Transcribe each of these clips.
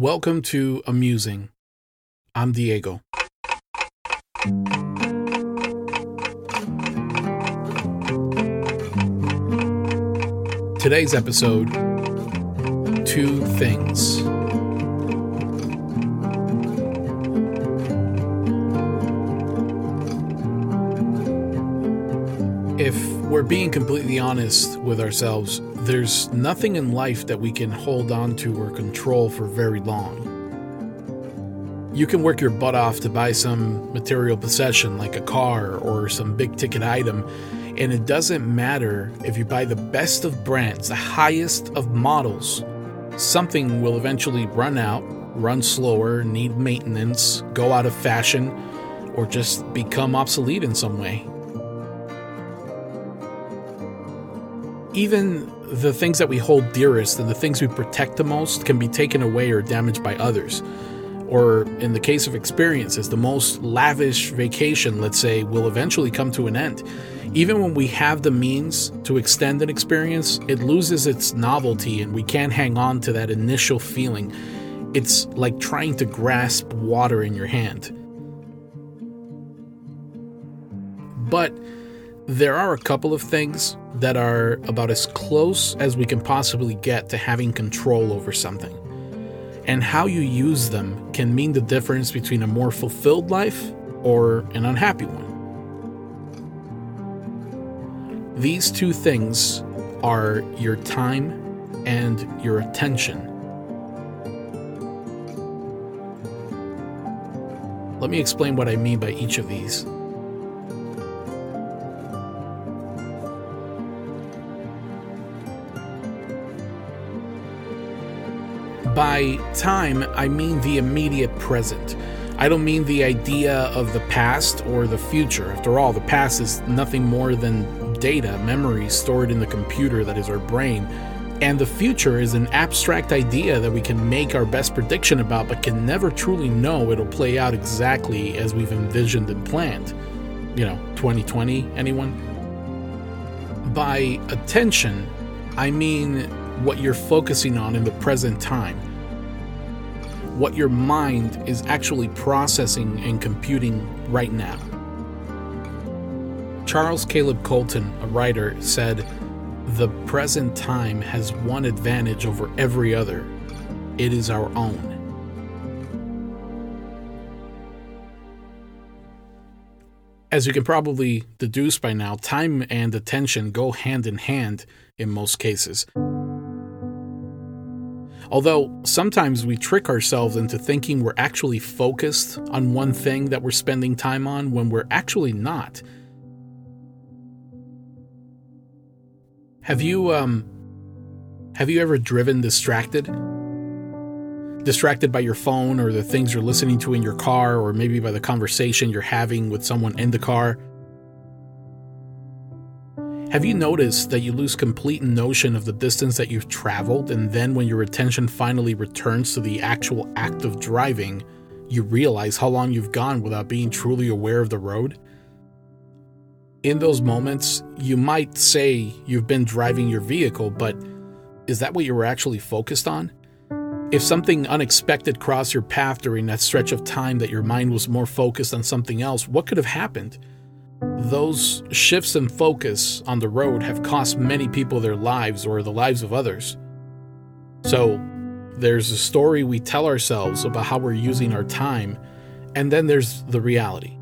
Welcome to Amusing. I'm Diego. Today's episode Two Things. We're being completely honest with ourselves, there's nothing in life that we can hold on to or control for very long. You can work your butt off to buy some material possession like a car or some big ticket item, and it doesn't matter if you buy the best of brands, the highest of models, something will eventually run out, run slower, need maintenance, go out of fashion, or just become obsolete in some way. Even the things that we hold dearest and the things we protect the most can be taken away or damaged by others. Or, in the case of experiences, the most lavish vacation, let's say, will eventually come to an end. Even when we have the means to extend an experience, it loses its novelty and we can't hang on to that initial feeling. It's like trying to grasp water in your hand. But there are a couple of things that are about as close as we can possibly get to having control over something. And how you use them can mean the difference between a more fulfilled life or an unhappy one. These two things are your time and your attention. Let me explain what I mean by each of these. By time, I mean the immediate present. I don't mean the idea of the past or the future. After all, the past is nothing more than data, memories stored in the computer that is our brain. And the future is an abstract idea that we can make our best prediction about, but can never truly know it'll play out exactly as we've envisioned and planned. You know, 2020, anyone? By attention, I mean what you're focusing on in the present time what your mind is actually processing and computing right now. Charles Caleb Colton, a writer, said, The present time has one advantage over every other it is our own. As you can probably deduce by now, time and attention go hand in hand in most cases. Although sometimes we trick ourselves into thinking we're actually focused on one thing that we're spending time on when we're actually not. Have you um have you ever driven distracted? Distracted by your phone or the things you're listening to in your car or maybe by the conversation you're having with someone in the car? Have you noticed that you lose complete notion of the distance that you've traveled, and then when your attention finally returns to the actual act of driving, you realize how long you've gone without being truly aware of the road? In those moments, you might say you've been driving your vehicle, but is that what you were actually focused on? If something unexpected crossed your path during that stretch of time that your mind was more focused on something else, what could have happened? Those shifts in focus on the road have cost many people their lives or the lives of others. So, there's a story we tell ourselves about how we're using our time, and then there's the reality.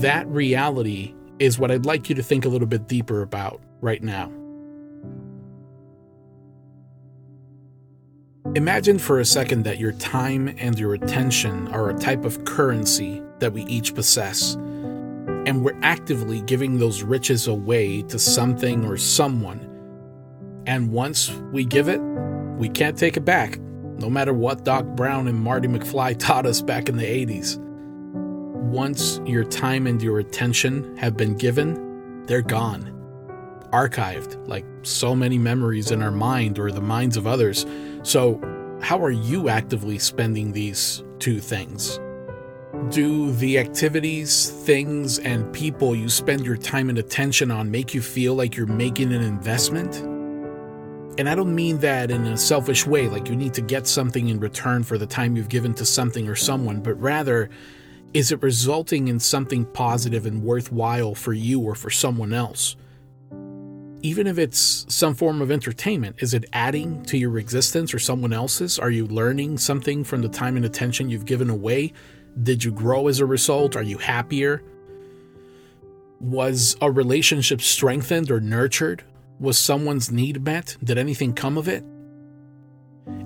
That reality is what I'd like you to think a little bit deeper about right now. Imagine for a second that your time and your attention are a type of currency that we each possess, and we're actively giving those riches away to something or someone. And once we give it, we can't take it back, no matter what Doc Brown and Marty McFly taught us back in the 80s. Once your time and your attention have been given, they're gone archived, like so many memories in our mind or the minds of others. So, how are you actively spending these two things? Do the activities, things, and people you spend your time and attention on make you feel like you're making an investment? And I don't mean that in a selfish way, like you need to get something in return for the time you've given to something or someone, but rather, is it resulting in something positive and worthwhile for you or for someone else? Even if it's some form of entertainment, is it adding to your existence or someone else's? Are you learning something from the time and attention you've given away? Did you grow as a result? Are you happier? Was a relationship strengthened or nurtured? Was someone's need met? Did anything come of it?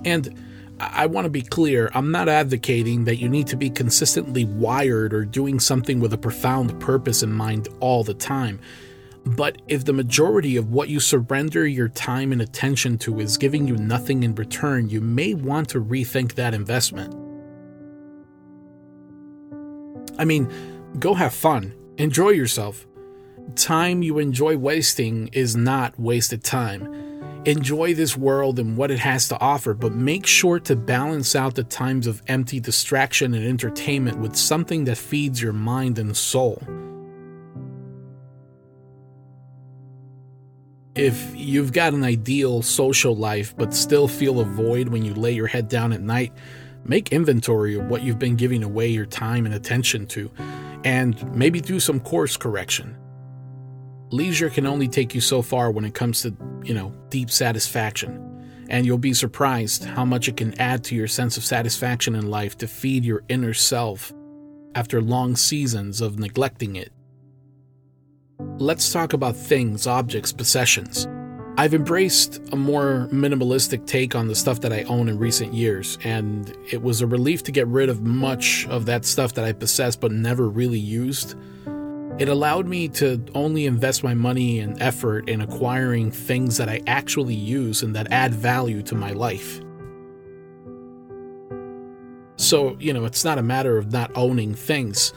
And I want to be clear I'm not advocating that you need to be consistently wired or doing something with a profound purpose in mind all the time. But if the majority of what you surrender your time and attention to is giving you nothing in return, you may want to rethink that investment. I mean, go have fun, enjoy yourself. Time you enjoy wasting is not wasted time. Enjoy this world and what it has to offer, but make sure to balance out the times of empty distraction and entertainment with something that feeds your mind and soul. If you've got an ideal social life but still feel a void when you lay your head down at night, Make inventory of what you've been giving away your time and attention to, and maybe do some course correction. Leisure can only take you so far when it comes to, you know, deep satisfaction, and you'll be surprised how much it can add to your sense of satisfaction in life to feed your inner self after long seasons of neglecting it. Let's talk about things, objects, possessions. I've embraced a more minimalistic take on the stuff that I own in recent years, and it was a relief to get rid of much of that stuff that I possessed but never really used. It allowed me to only invest my money and effort in acquiring things that I actually use and that add value to my life. So, you know, it's not a matter of not owning things,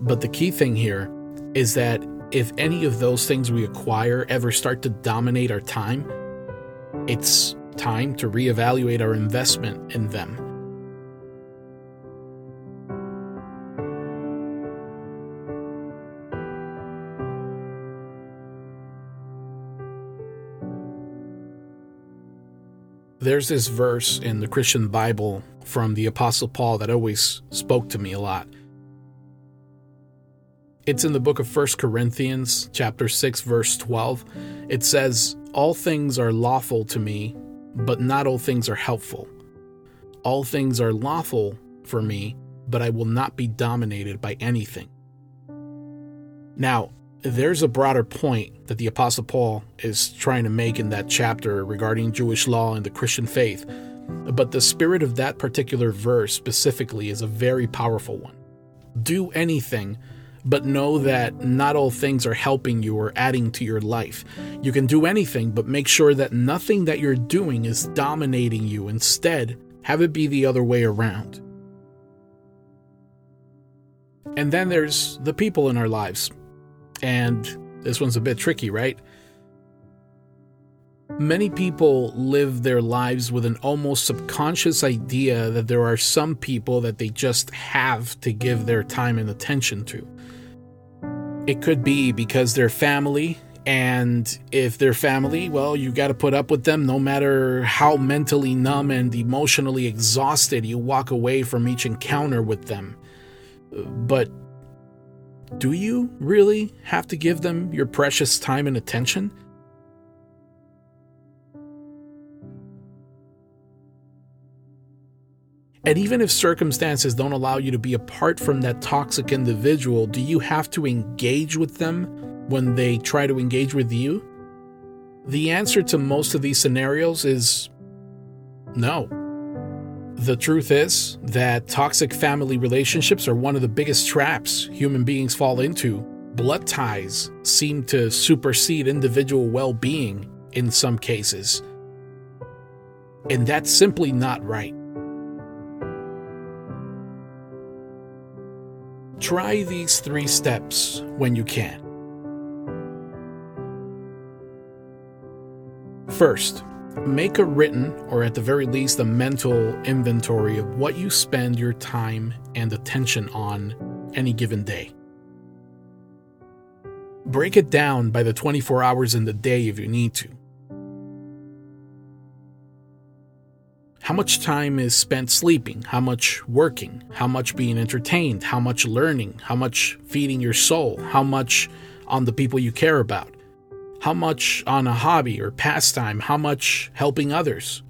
but the key thing here is that if any of those things we acquire ever start to dominate our time, it's time to reevaluate our investment in them. There's this verse in the Christian Bible from the Apostle Paul that always spoke to me a lot. It's in the book of 1 Corinthians, chapter 6, verse 12. It says, All things are lawful to me, but not all things are helpful. All things are lawful for me, but I will not be dominated by anything. Now, there's a broader point that the Apostle Paul is trying to make in that chapter regarding Jewish law and the Christian faith, but the spirit of that particular verse specifically is a very powerful one. Do anything but know that not all things are helping you or adding to your life. You can do anything, but make sure that nothing that you're doing is dominating you. Instead, have it be the other way around. And then there's the people in our lives. And this one's a bit tricky, right? Many people live their lives with an almost subconscious idea that there are some people that they just have to give their time and attention to. It could be because they're family, and if they're family, well, you got to put up with them no matter how mentally numb and emotionally exhausted you walk away from each encounter with them. But do you really have to give them your precious time and attention? And even if circumstances don't allow you to be apart from that toxic individual, do you have to engage with them when they try to engage with you? The answer to most of these scenarios is no. The truth is that toxic family relationships are one of the biggest traps human beings fall into. Blood ties seem to supersede individual well being in some cases. And that's simply not right. Try these three steps when you can. First, make a written, or at the very least, a mental inventory of what you spend your time and attention on any given day. Break it down by the 24 hours in the day if you need to. How much time is spent sleeping? How much working? How much being entertained? How much learning? How much feeding your soul? How much on the people you care about? How much on a hobby or pastime? How much helping others?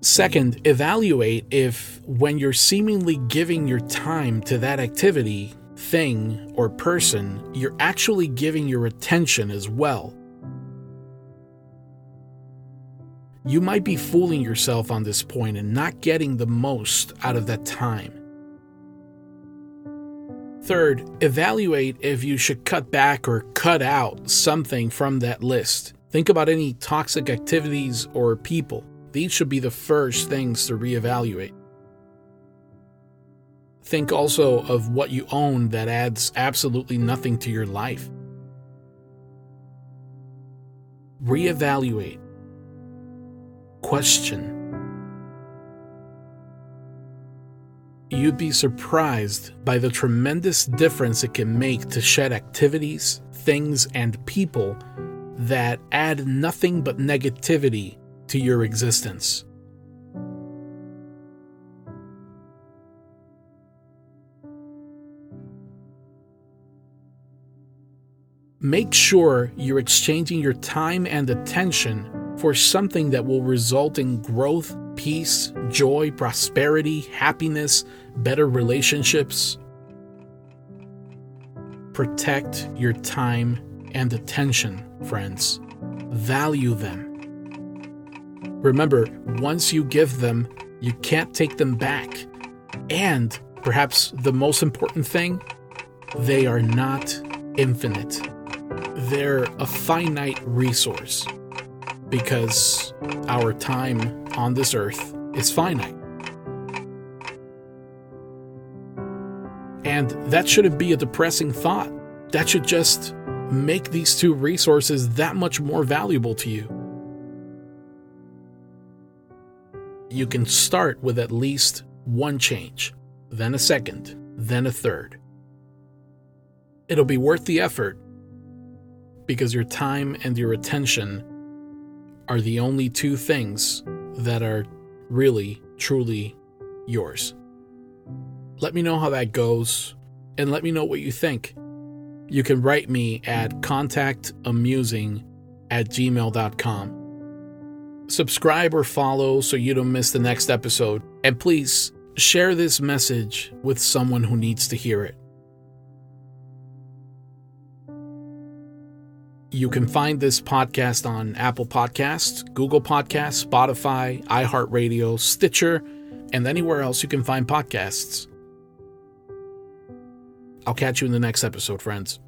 Second, evaluate if when you're seemingly giving your time to that activity, thing, or person, you're actually giving your attention as well. You might be fooling yourself on this point and not getting the most out of that time. Third, evaluate if you should cut back or cut out something from that list. Think about any toxic activities or people. These should be the first things to reevaluate. Think also of what you own that adds absolutely nothing to your life. Reevaluate. Question. You'd be surprised by the tremendous difference it can make to shed activities, things, and people that add nothing but negativity to your existence. Make sure you're exchanging your time and attention for something that will result in growth, peace, joy, prosperity, happiness, better relationships. Protect your time and attention, friends. Value them. Remember, once you give them, you can't take them back. And perhaps the most important thing, they are not infinite they're a finite resource because our time on this earth is finite. And that shouldn't be a depressing thought. That should just make these two resources that much more valuable to you. You can start with at least one change, then a second, then a third. It'll be worth the effort because your time and your attention are the only two things that are really, truly yours. Let me know how that goes and let me know what you think. You can write me at contactamusing at gmail.com. Subscribe or follow so you don't miss the next episode. And please share this message with someone who needs to hear it. You can find this podcast on Apple Podcasts, Google Podcasts, Spotify, iHeartRadio, Stitcher, and anywhere else you can find podcasts. I'll catch you in the next episode, friends.